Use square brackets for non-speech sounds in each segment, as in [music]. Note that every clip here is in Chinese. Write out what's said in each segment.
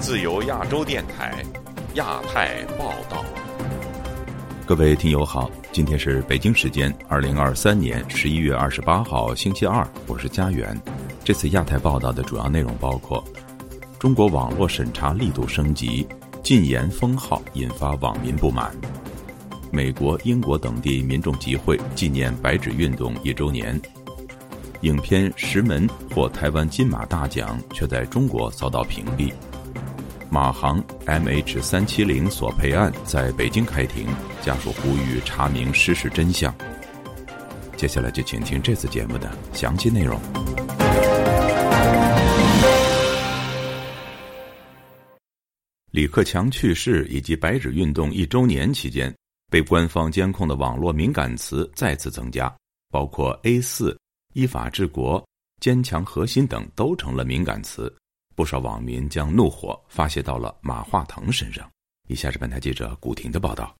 自由亚洲电台，亚太报道。各位听友好，今天是北京时间二零二三年十一月二十八号星期二，我是佳远。这次亚太报道的主要内容包括：中国网络审查力度升级，禁言封号引发网民不满；美国、英国等地民众集会纪念白纸运动一周年。影片《石门》获台湾金马大奖，却在中国遭到屏蔽。马航 MH 三七零索赔案在北京开庭，家属呼吁查明失事真相。接下来就请听这次节目的详细内容。李克强去世以及白纸运动一周年期间，被官方监控的网络敏感词再次增加，包括 A 四。依法治国、坚强核心等都成了敏感词，不少网民将怒火发泄到了马化腾身上。以下是本台记者古婷的报道。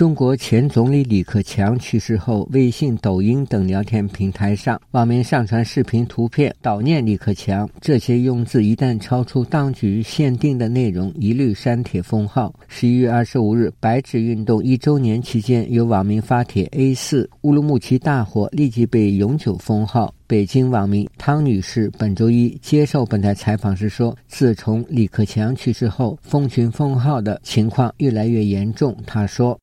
中国前总理李克强去世后，微信、抖音等聊天平台上，网民上传视频、图片悼念李克强。这些用字一旦超出当局限定的内容，一律删帖封号。十一月二十五日，白纸运动一周年期间，有网民发帖 A 四乌鲁木齐大火，立即被永久封号。北京网民汤女士本周一接受本台采访时说：“自从李克强去世后，封群封号的情况越来越严重。”她说。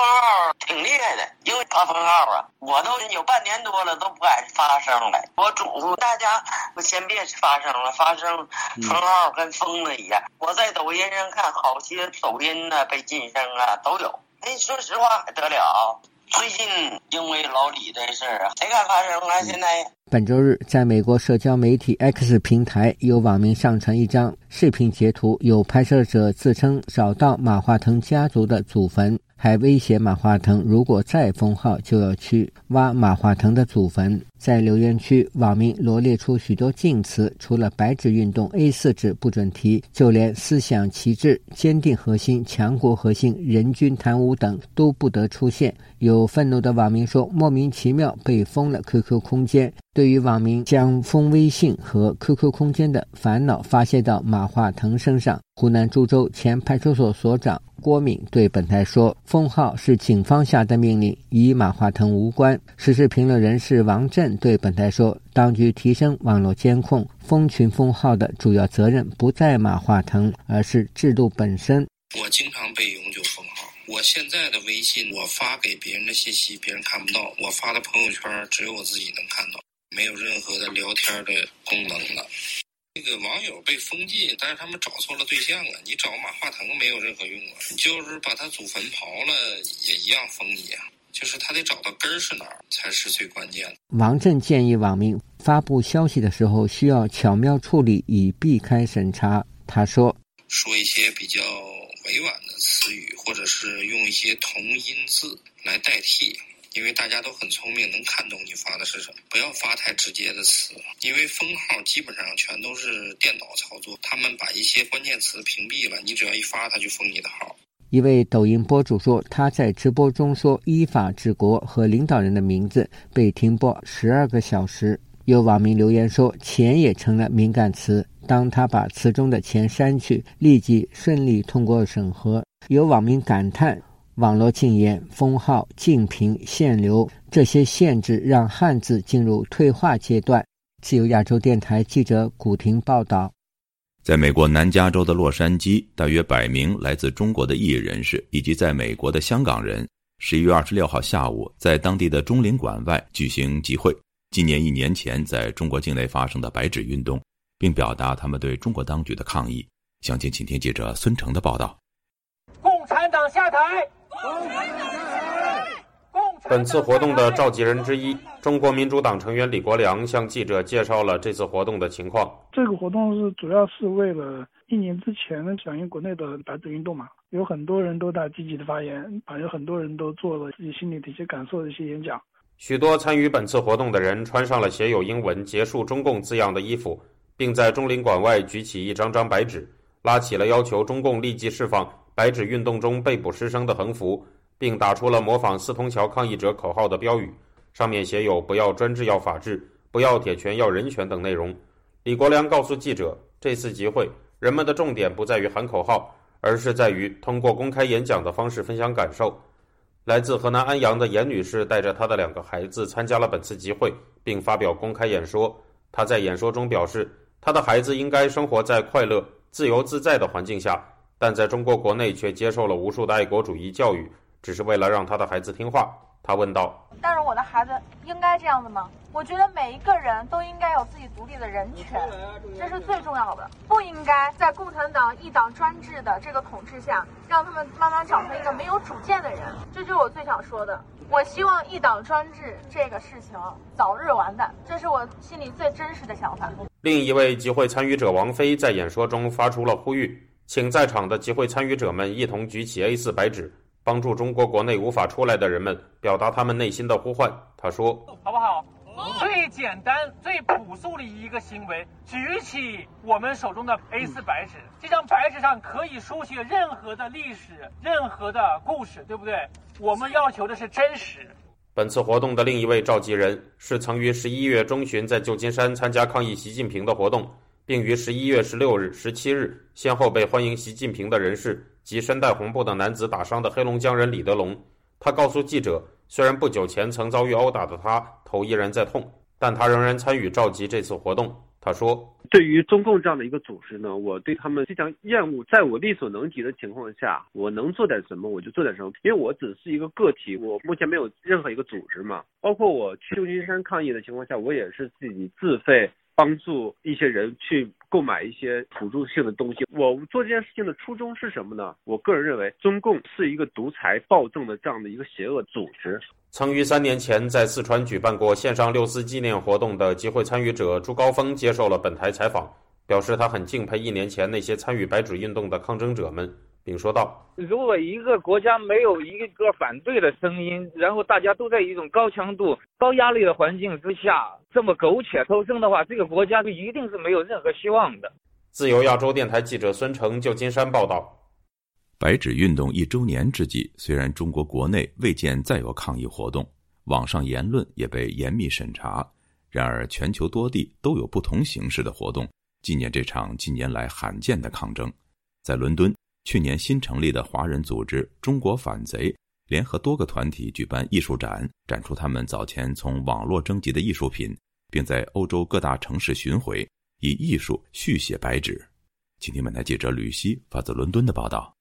封号挺厉害的，因为发封号啊，我都有半年多了都不敢发声了。我嘱咐大家，先别发声了，发声封号跟疯了一样。我在抖音上看，好些抖音呢被禁声啊都有。哎，说实话还得了？最近因为老李的事儿，谁敢发声啊？现在本周日，在美国社交媒体 X 平台，有网民上传一张视频截图，有拍摄者自称找到马化腾家族的祖坟。还威胁马化腾，如果再封号，就要去挖马化腾的祖坟。在留言区，网民罗列出许多禁词，除了白纸运动 A 四纸不准提，就连思想旗帜、坚定核心、强国核心、人均贪污等都不得出现。有愤怒的网民说：“莫名其妙被封了 QQ 空间。”对于网民将封微信和 QQ 空间的烦恼发泄到马化腾身上，湖南株洲前派出所所长。郭敏对本台说：“封号是警方下的命令，与马化腾无关。”时事评论人士王震对本台说：“当局提升网络监控，封群封号的主要责任不在马化腾，而是制度本身。”我经常被永久封号。我现在的微信，我发给别人的信息，别人看不到；我发的朋友圈，只有我自己能看到，没有任何的聊天的功能了。这个网友被封禁，但是他们找错了对象了。你找马化腾没有任何用啊，你就是把他祖坟刨了也一样封你啊。就是他得找到根儿是哪儿才是最关键的。王震建议网民发布消息的时候需要巧妙处理，以避开审查。他说：“说一些比较委婉的词语，或者是用一些同音字来代替。”因为大家都很聪明，能看懂你发的是什么。不要发太直接的词，因为封号基本上全都是电脑操作，他们把一些关键词屏蔽了，你只要一发，他就封你的号。一位抖音博主说，他在直播中说“依法治国”和领导人的名字被停播十二个小时。有网民留言说，钱也成了敏感词，当他把词中的钱删去，立即顺利通过审核。有网民感叹。网络禁言、封号、禁评、限流，这些限制让汉字进入退化阶段。自由亚洲电台记者古婷报道：在美国南加州的洛杉矶，大约百名来自中国的艺人人士以及在美国的香港人，十一月二十六号下午在当地的中领馆外举行集会，纪念一年前在中国境内发生的白纸运动，并表达他们对中国当局的抗议。详情，请听记者孙成的报道：共产党下台！本次活动的召集人之一，中国民主党成员李国良向记者介绍了这次活动的情况。这个活动是主要是为了一年之前响应国内的白纸运动嘛，有很多人都在积极的发言，啊，有很多人都做了自己心里的一些感受的一些演讲。许多参与本次活动的人穿上了写有英文“结束中共”字样的衣服，并在中领馆外举起一张张白纸，拉起了要求中共立即释放。白纸运动中被捕师生的横幅，并打出了模仿四通桥抗议者口号的标语。上面写有“不要专制，要法治；不要铁拳，要人权”等内容。李国良告诉记者，这次集会人们的重点不在于喊口号，而是在于通过公开演讲的方式分享感受。来自河南安阳的严女士带着她的两个孩子参加了本次集会，并发表公开演说。她在演说中表示，她的孩子应该生活在快乐、自由自在的环境下，但在中国国内却接受了无数的爱国主义教育，只是为了让他的孩子听话。他问道：“但是我的孩子应该这样子吗？我觉得每一个人都应该有自己独立的人权，这是最重要的。不应该在共产党一党专制的这个统治下，让他们慢慢长成一个没有主见的人。这就是我最想说的。我希望一党专制这个事情早日完蛋，这是我心里最真实的想法。”另一位集会参与者王菲在演说中发出了呼吁，请在场的集会参与者们一同举起 A4 白纸。帮助中国国内无法出来的人们表达他们内心的呼唤。他说：“好不好？最简单、最朴素的一个行为，举起我们手中的 A4 白纸。这张白纸上可以书写任何的历史、任何的故事，对不对？我们要求的是真实。”本次活动的另一位召集人是曾于十一月中旬在旧金山参加抗议习近平的活动，并于十一月十六日、十七日先后被欢迎习近平的人士。及身带红布的男子打伤的黑龙江人李德龙，他告诉记者，虽然不久前曾遭遇殴打的他头依然在痛，但他仍然参与召集这次活动。他说：“对于中共这样的一个组织呢，我对他们非常厌恶。在我力所能及的情况下，我能做点什么我就做点什么，因为我只是一个个体，我目前没有任何一个组织嘛。包括我去旧金山抗议的情况下，我也是自己自费。”帮助一些人去购买一些辅助性的东西。我做这件事情的初衷是什么呢？我个人认为，中共是一个独裁暴政的这样的一个邪恶组织。曾于三年前在四川举办过线上六四纪念活动的集会参与者朱高峰接受了本台采访，表示他很敬佩一年前那些参与白纸运动的抗争者们。并说道：“如果一个国家没有一个反对的声音，然后大家都在一种高强度、高压力的环境之下这么苟且偷生的话，这个国家就一定是没有任何希望的。”自由亚洲电台记者孙成，旧金山报道。白纸运动一周年之际，虽然中国国内未见再有抗议活动，网上言论也被严密审查，然而全球多地都有不同形式的活动纪念这场近年来罕见的抗争。在伦敦。去年新成立的华人组织“中国反贼”联合多个团体举办艺术展，展出他们早前从网络征集的艺术品，并在欧洲各大城市巡回，以艺术续写白纸。请听本台记者吕希发自伦敦的报道：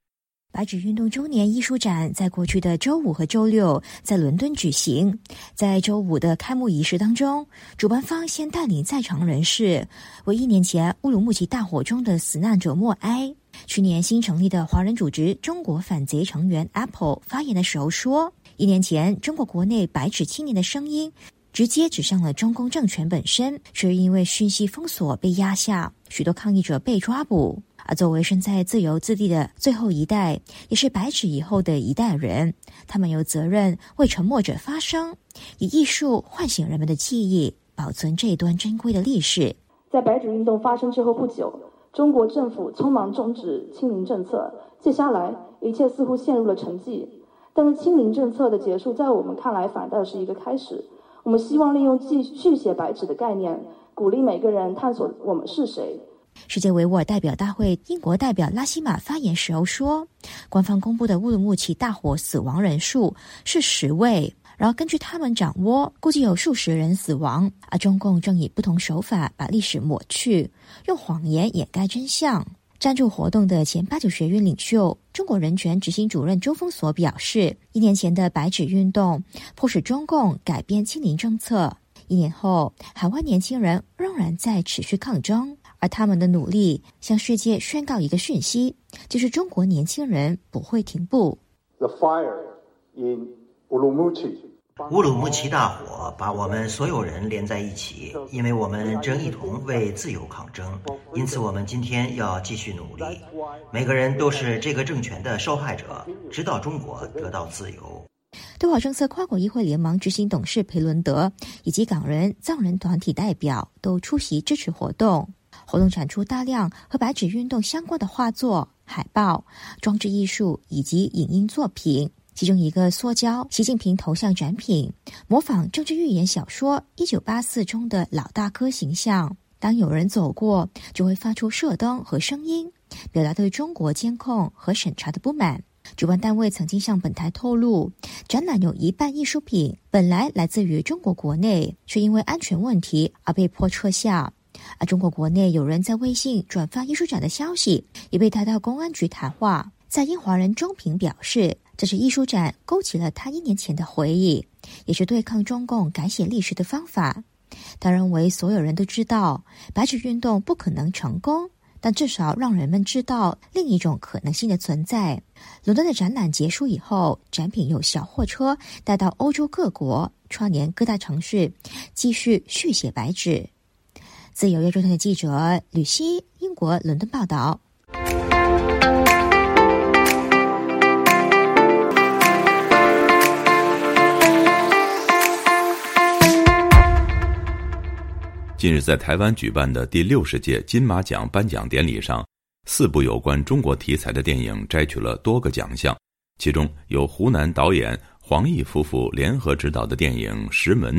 白纸运动周年艺术展在过去的周五和周六在伦敦举行。在周五的开幕仪式当中，主办方先带领在场人士为一年前乌鲁木齐大火中的死难者默哀。去年新成立的华人组织“中国反贼”成员 Apple 发言的时候说：“一年前，中国国内白纸青年的声音直接指向了中共政权本身，却因为讯息封锁被压下，许多抗议者被抓捕。而作为身在自由之地的最后一代，也是白纸以后的一代人，他们有责任为沉默者发声，以艺术唤醒人们的记忆，保存这一段珍贵的历史。”在白纸运动发生之后不久。中国政府匆忙终止清零政策，接下来一切似乎陷入了沉寂。但是清零政策的结束，在我们看来反倒是一个开始。我们希望利用继续写白纸的概念，鼓励每个人探索我们是谁。世界维吾尔代表大会英国代表拉希玛发言时候说：“官方公布的乌鲁木齐大火死亡人数是十位。”然后根据他们掌握，估计有数十人死亡。而中共正以不同手法把历史抹去，用谎言掩盖真相。赞助活动的前八九学院领袖、中国人权执行主任周峰所表示，一年前的白纸运动迫使中共改变清零政策。一年后，海外年轻人仍然在持续抗争，而他们的努力向世界宣告一个讯息，就是中国年轻人不会停步。The fire in 乌鲁木齐大火把我们所有人连在一起，因为我们正一同为自由抗争。因此，我们今天要继续努力。每个人都是这个政权的受害者，直到中国得到自由。对华政策跨国议会联盟执行董事裴伦德以及港人藏人团体代表都出席支持活动。活动展出大量和白纸运动相关的画作、海报、装置艺术以及影音作品。其中一个塑胶习近平头像展品，模仿政治寓言小说《一九八四》中的老大哥形象。当有人走过，就会发出射灯和声音，表达对中国监控和审查的不满。主办单位曾经向本台透露，展览有一半艺术品本来来自于中国国内，却因为安全问题而被迫撤下。而中国国内有人在微信转发艺术展的消息，也被带到公安局谈话。在英华人钟平表示，这是艺术展勾起了他一年前的回忆，也是对抗中共改写历史的方法。他认为所有人都知道白纸运动不可能成功，但至少让人们知道另一种可能性的存在。伦敦的展览结束以后，展品由小货车带到欧洲各国，串联各大城市，继续续写白纸。自由亚洲台的记者吕希，英国伦敦报道。近日，在台湾举办的第六十届金马奖颁奖典礼上，四部有关中国题材的电影摘取了多个奖项，其中有湖南导演黄奕夫妇联合执导的电影《石门》，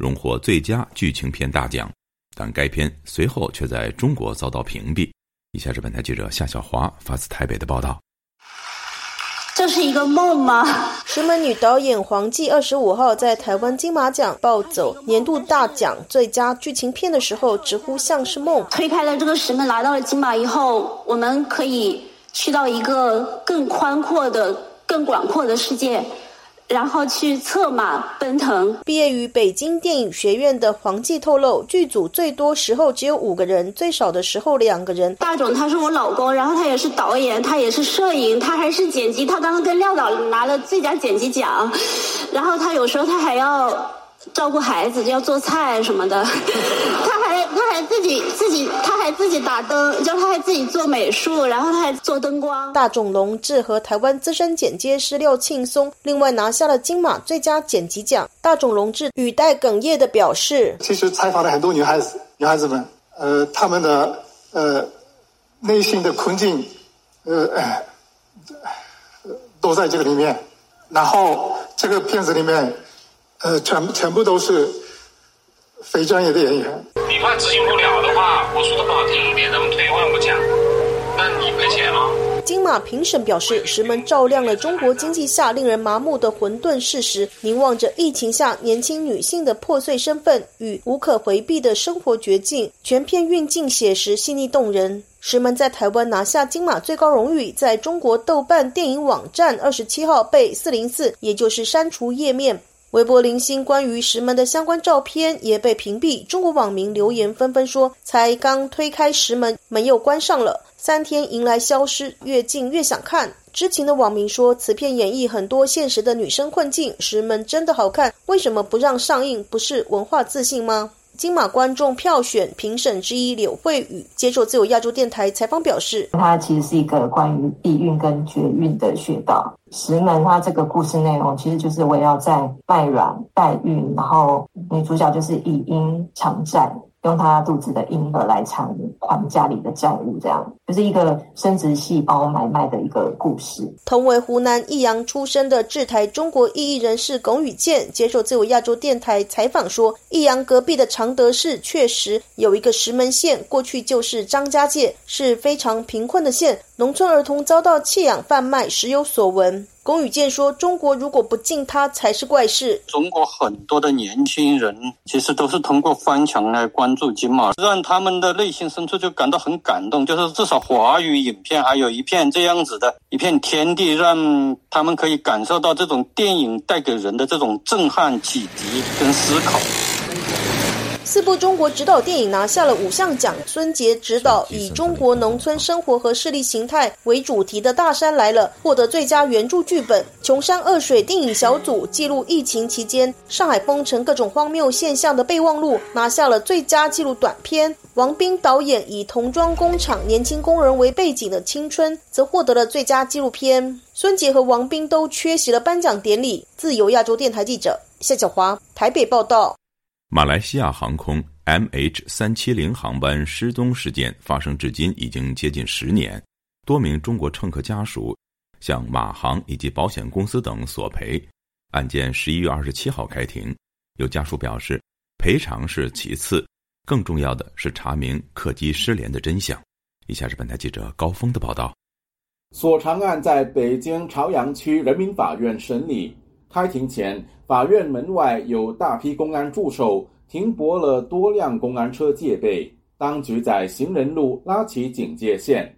荣获最佳剧情片大奖，但该片随后却在中国遭到屏蔽。以下是本台记者夏小华发自台北的报道。这是一个梦吗？石门女导演黄继二十五号在台湾金马奖暴走年度大奖最佳剧情片的时候，直呼像是梦。推开了这个石门，来到了金马以后，我们可以去到一个更宽阔的、更广阔的世界。然后去策马奔腾。毕业于北京电影学院的黄继透露，剧组最多时候只有五个人，最少的时候两个人。大总他是我老公，然后他也是导演，他也是摄影，他还是剪辑。他刚刚跟廖导拿了最佳剪辑奖，然后他有时候他还要。照顾孩子要做菜什么的，[laughs] 他还他还自己自己他还自己打灯，就他还自己做美术，然后他还做灯光。大冢龙志和台湾资深剪接师廖庆松另外拿下了金马最佳剪辑奖。大冢龙志语带哽咽的表示：“其实采访了很多女孩子，女孩子们，呃，她们的呃内心的困境，呃，都在这个里面。然后这个片子里面。”呃，全全部都是非专业的演员。你怕执行不了的话，我说的不好听一点，咱们退一万步讲，那你赔钱吗？金马评审表示，石门照亮了中国经济下令人麻木的混沌事实，凝望着疫情下年轻女性的破碎身份与无可回避的生活绝境，全片运镜写实细腻动人。石门在台湾拿下金马最高荣誉，在中国豆瓣电影网站二十七号被四零四，也就是删除页面。微博零星关于石门的相关照片也被屏蔽，中国网民留言纷纷说：“才刚推开石门，门又关上了，三天迎来消失，越近越想看。”知情的网民说：“此片演绎很多现实的女生困境，石门真的好看，为什么不让上映？不是文化自信吗？”金马观众票选评审之一柳慧宇接受自由亚洲电台采访表示：“它其实是一个关于避孕跟绝孕的穴道。石门它这个故事内容其实就是围绕在卖卵、代孕，然后女主角就是以婴偿债。”用她肚子的婴儿来偿还家里的债务，这样就是一个生殖细胞买卖的一个故事。同为湖南益阳出生的制台中国异议人士龚宇健接受自由亚洲电台采访说：“益阳隔壁的常德市确实有一个石门县，过去就是张家界，是非常贫困的县，农村儿童遭到弃养贩卖，时有所闻。”龚宇健说：“中国如果不禁他，才是怪事。中国很多的年轻人，其实都是通过翻墙来关注金马，让他们的内心深处就感到很感动。就是至华语影片还有一片这样子的一片天地，让他们可以感受到这种电影带给人的这种震撼、启迪跟思考。”四部中国指导电影拿下了五项奖。孙杰执导以中国农村生活和势力形态为主题的《大山来了》获得最佳原著剧本。穷山恶水电影小组记录疫情期间上海封城各种荒谬现象的备忘录拿下了最佳纪录短片。王斌导演以童装工厂年轻工人为背景的青春则获得了最佳纪录片。孙杰和王斌都缺席了颁奖典礼。自由亚洲电台记者夏小华台北报道。马来西亚航空 MH 三七零航班失踪事件发生至今已经接近十年，多名中国乘客家属向马航以及保险公司等索赔。案件十一月二十七号开庭，有家属表示，赔偿是其次，更重要的是查明客机失联的真相。以下是本台记者高峰的报道。索偿案在北京朝阳区人民法院审理。开庭前，法院门外有大批公安驻守，停泊了多辆公安车戒备。当局在行人路拉起警戒线。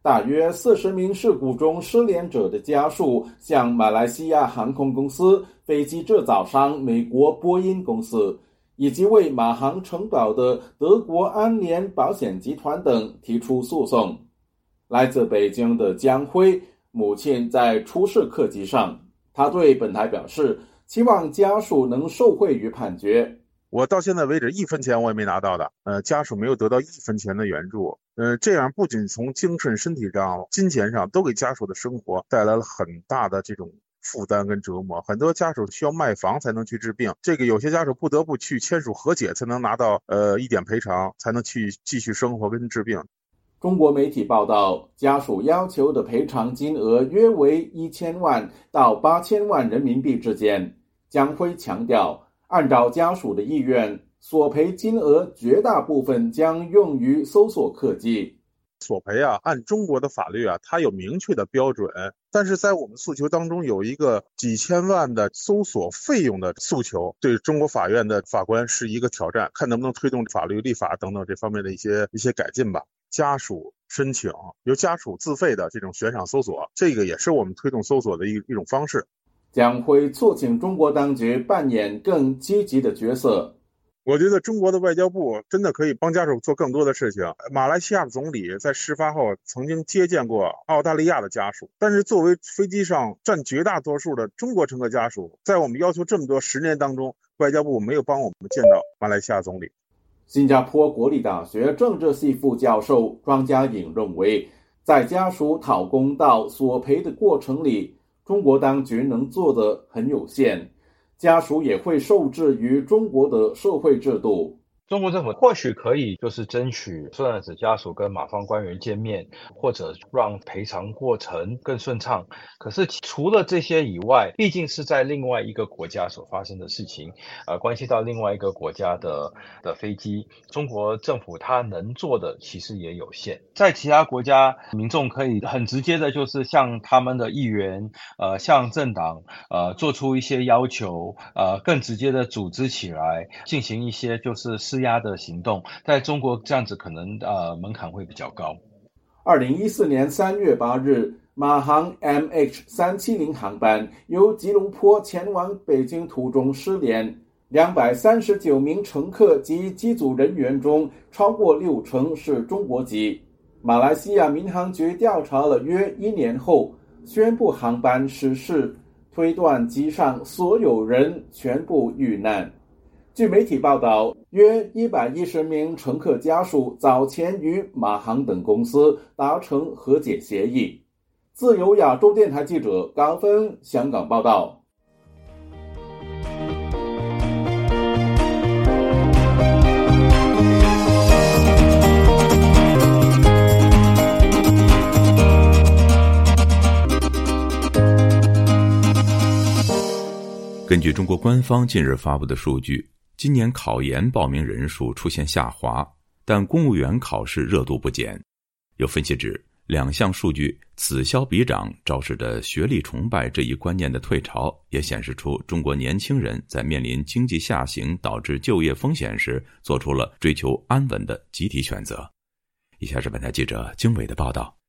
大约四十名事故中失联者的家属向马来西亚航空公司、飞机制造商美国波音公司以及为马航承保的德国安联保险集团等提出诉讼。来自北京的江辉母亲在出事客机上。他对本台表示，期望家属能受惠于判决。我到现在为止一分钱我也没拿到的，呃，家属没有得到一分钱的援助，呃，这样不仅从精神、身体上、金钱上都给家属的生活带来了很大的这种负担跟折磨。很多家属需要卖房才能去治病，这个有些家属不得不去签署和解才能拿到呃一点赔偿，才能去继续生活跟治病。中国媒体报道，家属要求的赔偿金额约为一千万到八千万人民币之间。江辉强调，按照家属的意愿，索赔金额绝大部分将用于搜索客机。索赔啊，按中国的法律啊，它有明确的标准。但是在我们诉求当中，有一个几千万的搜索费用的诉求，对中国法院的法官是一个挑战，看能不能推动法律立法等等这方面的一些一些改进吧。家属申请由家属自费的这种悬赏搜索，这个也是我们推动搜索的一一种方式。将会促请中国当局扮演更积极的角色。我觉得中国的外交部真的可以帮家属做更多的事情。马来西亚的总理在事发后曾经接见过澳大利亚的家属，但是作为飞机上占绝大多数的中国乘客家属，在我们要求这么多十年当中，外交部没有帮我们见到马来西亚总理。新加坡国立大学政治系副教授庄家颖认为，在家属讨公道、索赔的过程里，中国当局能做的很有限，家属也会受制于中国的社会制度。中国政府或许可以就是争取受难者家属跟马方官员见面，或者让赔偿过程更顺畅。可是除了这些以外，毕竟是在另外一个国家所发生的事情，呃，关系到另外一个国家的的飞机，中国政府它能做的其实也有限。在其他国家，民众可以很直接的，就是向他们的议员，呃，向政党，呃，做出一些要求，呃，更直接的组织起来，进行一些就是施压的行动。在中国这样子可能呃门槛会比较高。二零一四年三月八日，马航 MH 三七零航班由吉隆坡前往北京途中失联，两百三十九名乘客及机组人员中，超过六成是中国籍。马来西亚民航局调查了约一年后，宣布航班失事，推断机上所有人全部遇难。据媒体报道，约一百一十名乘客家属早前与马航等公司达成和解协议。自由亚洲电台记者高峰香港报道。根据中国官方近日发布的数据，今年考研报名人数出现下滑，但公务员考试热度不减。有分析指，两项数据此消彼长，昭示着学历崇拜这一观念的退潮，也显示出中国年轻人在面临经济下行导致就业风险时，做出了追求安稳的集体选择。以下是本台记者经纬的报道。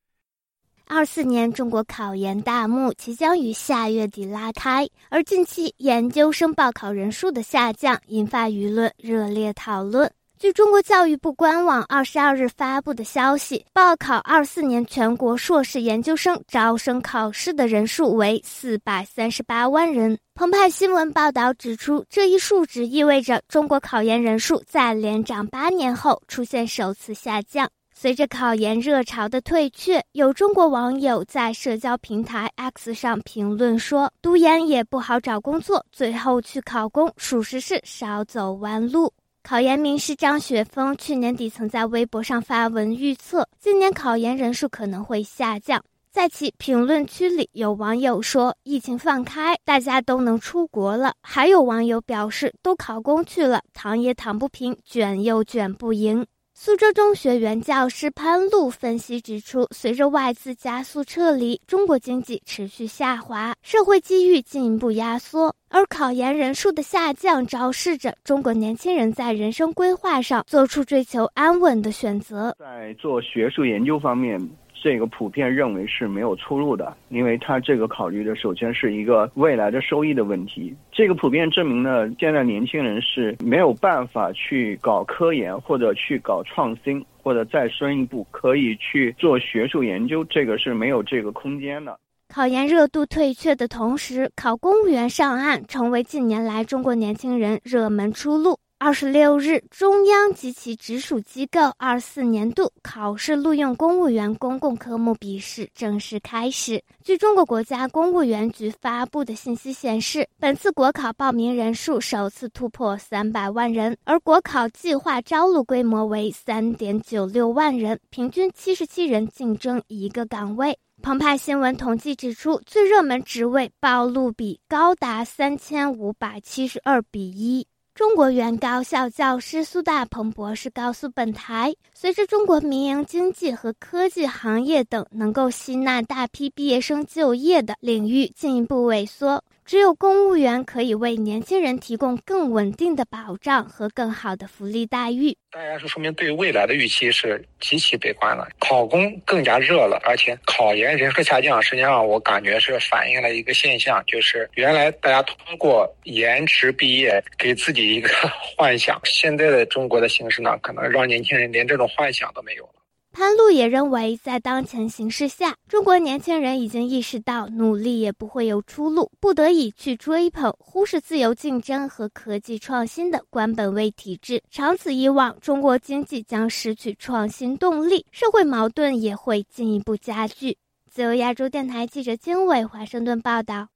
二四年中国考研大幕即将于下月底拉开，而近期研究生报考人数的下降引发舆论热烈讨论。据中国教育部官网二十二日发布的消息，报考二四年全国硕士研究生招生考试的人数为四百三十八万人。澎湃新闻报道指出，这一数值意味着中国考研人数在连涨八年后出现首次下降。随着考研热潮的退却，有中国网友在社交平台 X 上评论说：“读研也不好找工作，最后去考公，属实是少走弯路。”考研名师张雪峰去年底曾在微博上发文预测，今年考研人数可能会下降。在其评论区里，有网友说：“疫情放开，大家都能出国了。”还有网友表示：“都考公去了，躺也躺不平，卷又卷不赢。”苏州中学原教师潘璐分析指出，随着外资加速撤离，中国经济持续下滑，社会机遇进一步压缩。而考研人数的下降，昭示着中国年轻人在人生规划上做出追求安稳的选择。在做学术研究方面。这个普遍认为是没有出路的，因为它这个考虑的首先是一个未来的收益的问题。这个普遍证明呢，现在年轻人是没有办法去搞科研或者去搞创新，或者再深一步可以去做学术研究，这个是没有这个空间的。考研热度退却的同时，考公务员上岸成为近年来中国年轻人热门出路。二十六日，中央及其直属机构二四年度考试录用公务员公共科目笔试正式开始。据中国国家公务员局发布的信息显示，本次国考报名人数首次突破三百万人，而国考计划招录规模为三点九六万人，平均七十七人竞争一个岗位。澎湃新闻统计指出，最热门职位报录比高达三千五百七十二比一。中国原高校教师苏大鹏博士告诉本台，随着中国民营经济和科技行业等能够吸纳大批毕业生就业的领域进一步萎缩。只有公务员可以为年轻人提供更稳定的保障和更好的福利待遇。大家是说明对未来的预期是极其悲观了，考公更加热了，而且考研人数下降，实际上我感觉是反映了一个现象，就是原来大家通过延迟毕业给自己一个 [laughs] 幻想，现在的中国的形势呢，可能让年轻人连这种幻想都没有了。潘璐也认为，在当前形势下，中国年轻人已经意识到努力也不会有出路，不得已去追捧，忽视自由竞争和科技创新的官本位体制。长此以往，中国经济将失去创新动力，社会矛盾也会进一步加剧。自由亚洲电台记者经纬华盛顿报道。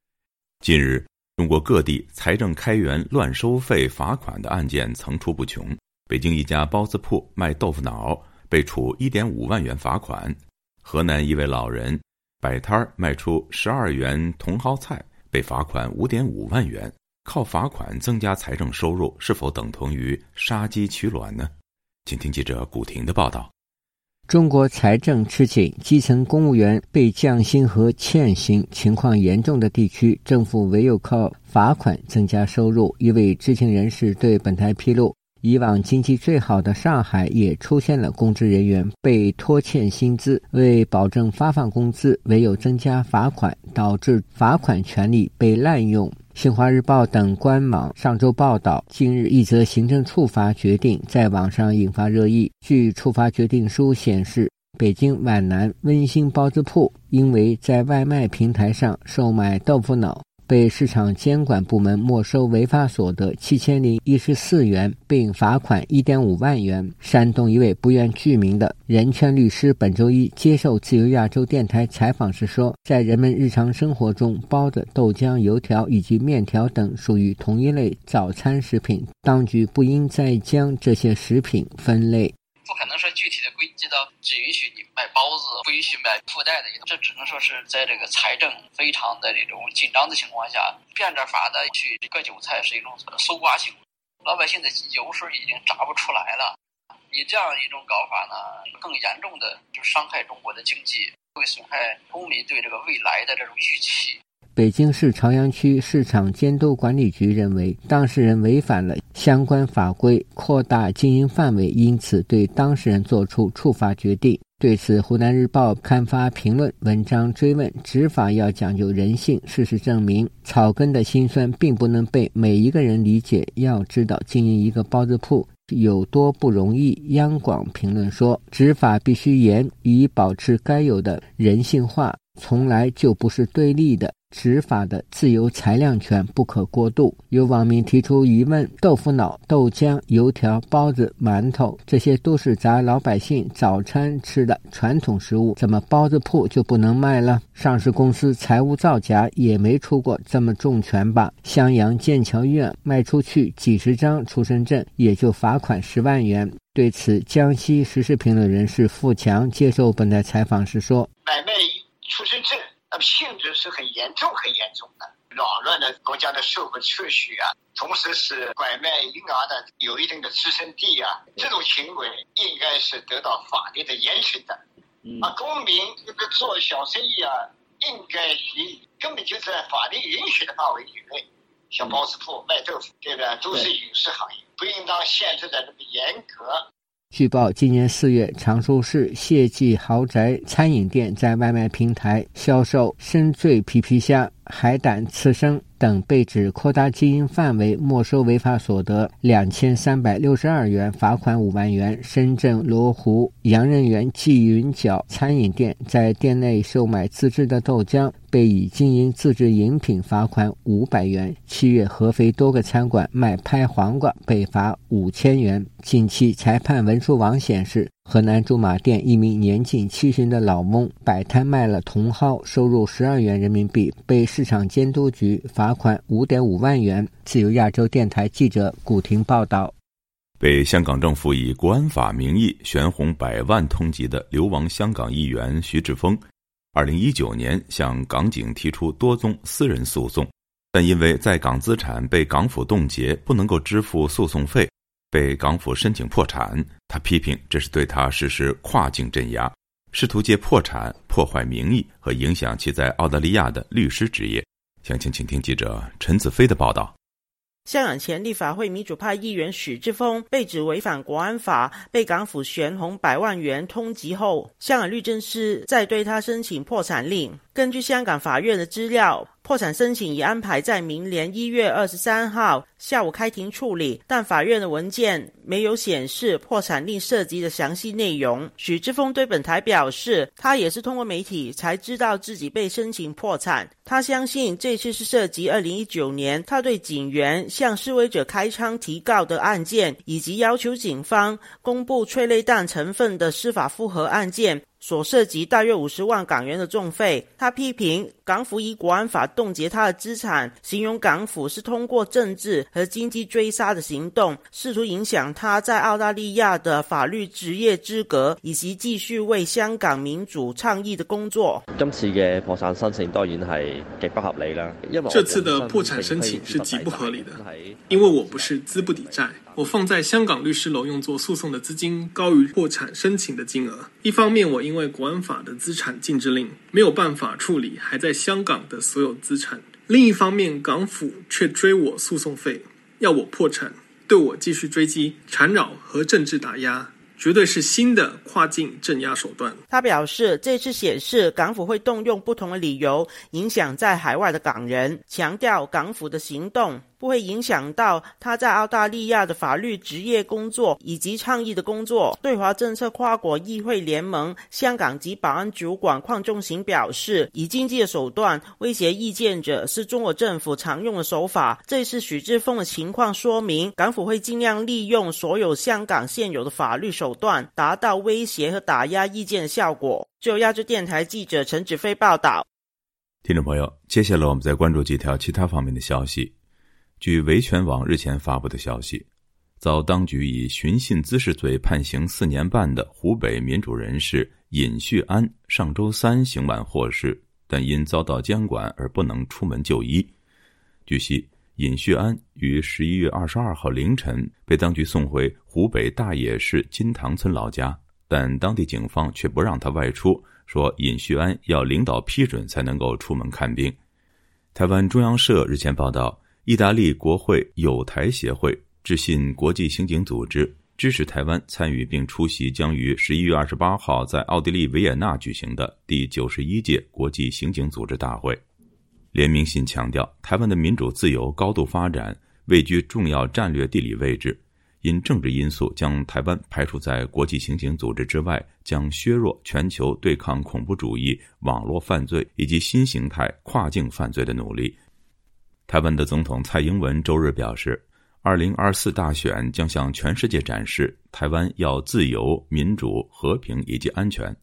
近日，中国各地财政开源乱收费罚款的案件层出不穷。北京一家包子铺卖豆腐脑。被处一点五万元罚款。河南一位老人摆摊儿卖出十二元茼蒿菜，被罚款五点五万元。靠罚款增加财政收入，是否等同于杀鸡取卵呢？请听记者古婷的报道。中国财政吃紧，基层公务员被降薪和欠薪情况严重的地区，政府唯有靠罚款增加收入。一位知情人士对本台披露。以往经济最好的上海也出现了公职人员被拖欠薪资，为保证发放工资，唯有增加罚款，导致罚款权利被滥用。新华日报等官网上周报道，近日一则行政处罚决定在网上引发热议。据处罚决定书显示，北京皖南温馨包子铺因为在外卖平台上售卖豆腐脑。被市场监管部门没收违法所得七千零一十四元，并罚款一点五万元。山东一位不愿具名的人权律师本周一接受自由亚洲电台采访时说：“在人们日常生活中，包子、豆浆、油条以及面条等属于同一类早餐食品，当局不应再将这些食品分类。”不可能说具体的规定到只允许你卖包子，不允许卖附带的，这只能说是在这个财政非常的这种紧张的情况下，变着法的去割韭菜是一种搜刮行为。老百姓的油水已经榨不出来了，你这样一种搞法呢，更严重的就伤害中国的经济，会损害公民对这个未来的这种预期。北京市朝阳区市场监督管理局认为，当事人违反了相关法规，扩大经营范围，因此对当事人作出处罚决定。对此，湖南日报刊发评论文章追问：执法要讲究人性。事实证明，草根的辛酸并不能被每一个人理解。要知道，经营一个包子铺有多不容易。央广评论说：执法必须严，以保持该有的人性化，从来就不是对立的。执法的自由裁量权不可过度。有网民提出疑问：豆腐脑、豆浆、油条、包子、馒头，这些都是咱老百姓早餐吃的传统食物，怎么包子铺就不能卖了？上市公司财务造假也没出过这么重拳吧？襄阳剑桥医院卖出去几十张出生证，也就罚款十万元。对此，江西时事评论人士付强接受本台采访时说：“买卖。”出生证，那么性质是很严重、很严重的，扰乱了国家的社会秩序啊，同时是拐卖婴儿的有一定的出生地啊，这种行为应该是得到法律的严惩的。啊，公民这个做小生意啊，应该以根本就在法律允许的范围以内，像包子铺卖豆腐，对不对？都是影视行业，不应当限制的那么严格。据报，今年四月，常熟市谢记豪宅餐饮店在外卖平台销售深醉皮皮虾、海胆刺身。等被指扩大经营范围，没收违法所得两千三百六十二元，罚款五万元。深圳罗湖洋人园季云角餐饮店在店内售卖自制的豆浆，被以经营自制饮品罚款五百元。七月，合肥多个餐馆卖拍黄瓜，被罚五千元。近期裁判文书网显示。河南驻马店一名年近七旬的老翁摆摊卖了茼蒿，收入十二元人民币，被市场监督局罚款五点五万元。自由亚洲电台记者古婷报道。被香港政府以国安法名义悬红百万通缉的流亡香港议员徐志峰，二零一九年向港警提出多宗私人诉讼，但因为在港资产被港府冻结，不能够支付诉讼费。被港府申请破产，他批评这是对他实施跨境镇压，试图借破产破坏名誉和影响其在澳大利亚的律师职业。详情，请听记者陈子飞的报道。香港前立法会民主派议员许志峰被指违反国安法，被港府悬红百万元通缉后，香港律政司在对他申请破产令。根据香港法院的资料。破产申请已安排在明年一月二十三号下午开庭处理，但法院的文件没有显示破产令涉及的详细内容。许志峰对本台表示，他也是通过媒体才知道自己被申请破产。他相信这次是涉及二零一九年他对警员向示威者开枪提告的案件，以及要求警方公布催泪弹成分的司法复核案件。所涉及大约五十万港元的重费，他批评港府以国安法冻结他的资产，形容港府是通过政治和经济追杀的行动，试图影响他在澳大利亚的法律职业资格，以及继续为香港民主倡议的工作。今次嘅破产申请当然系极不合理啦，因为这次的破产申请是极不合理的，因为我不是资不抵债。我放在香港律师楼用作诉讼的资金高于破产申请的金额。一方面，我因为国安法的资产禁制令没有办法处理还在香港的所有资产；另一方面，港府却追我诉讼费，要我破产，对我继续追击、缠绕和政治打压。绝对是新的跨境镇压手段。他表示，这次显示港府会动用不同的理由影响在海外的港人，强调港府的行动不会影响到他在澳大利亚的法律职业工作以及倡议的工作。对华政策跨国议会联盟香港及保安主管邝仲行表示，以经济的手段威胁意见者是中国政府常用的手法。这次许志峰的情况说明，港府会尽量利用所有香港现有的法律手。段达到威胁和打压意见的效果。就亚洲电台记者陈子飞报道。听众朋友，接下来我们再关注几条其他方面的消息。据维权网日前发布的消息，遭当局以寻衅滋事罪判刑四年半的湖北民主人士尹旭安，上周三刑满获释，但因遭到监管而不能出门就医。据悉。尹旭安于十一月二十二号凌晨被当局送回湖北大冶市金塘村老家，但当地警方却不让他外出，说尹旭安要领导批准才能够出门看病。台湾中央社日前报道，意大利国会友台协会致信国际刑警组织，支持台湾参与并出席将于十一月二十八号在奥地利维也纳举行的第九十一届国际刑警组织大会。联名信强调，台湾的民主自由高度发展，位居重要战略地理位置。因政治因素将台湾排除在国际刑警组织之外，将削弱全球对抗恐怖主义、网络犯罪以及新形态跨境犯罪的努力。台湾的总统蔡英文周日表示，二零二四大选将向全世界展示台湾要自由、民主、和平以及安全。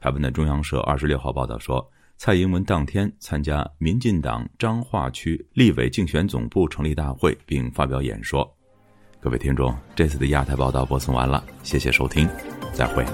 台湾的中央社二十六号报道说。蔡英文当天参加民进党彰化区立委竞选总部成立大会，并发表演说。各位听众，这次的亚太报道播送完了，谢谢收听，再会。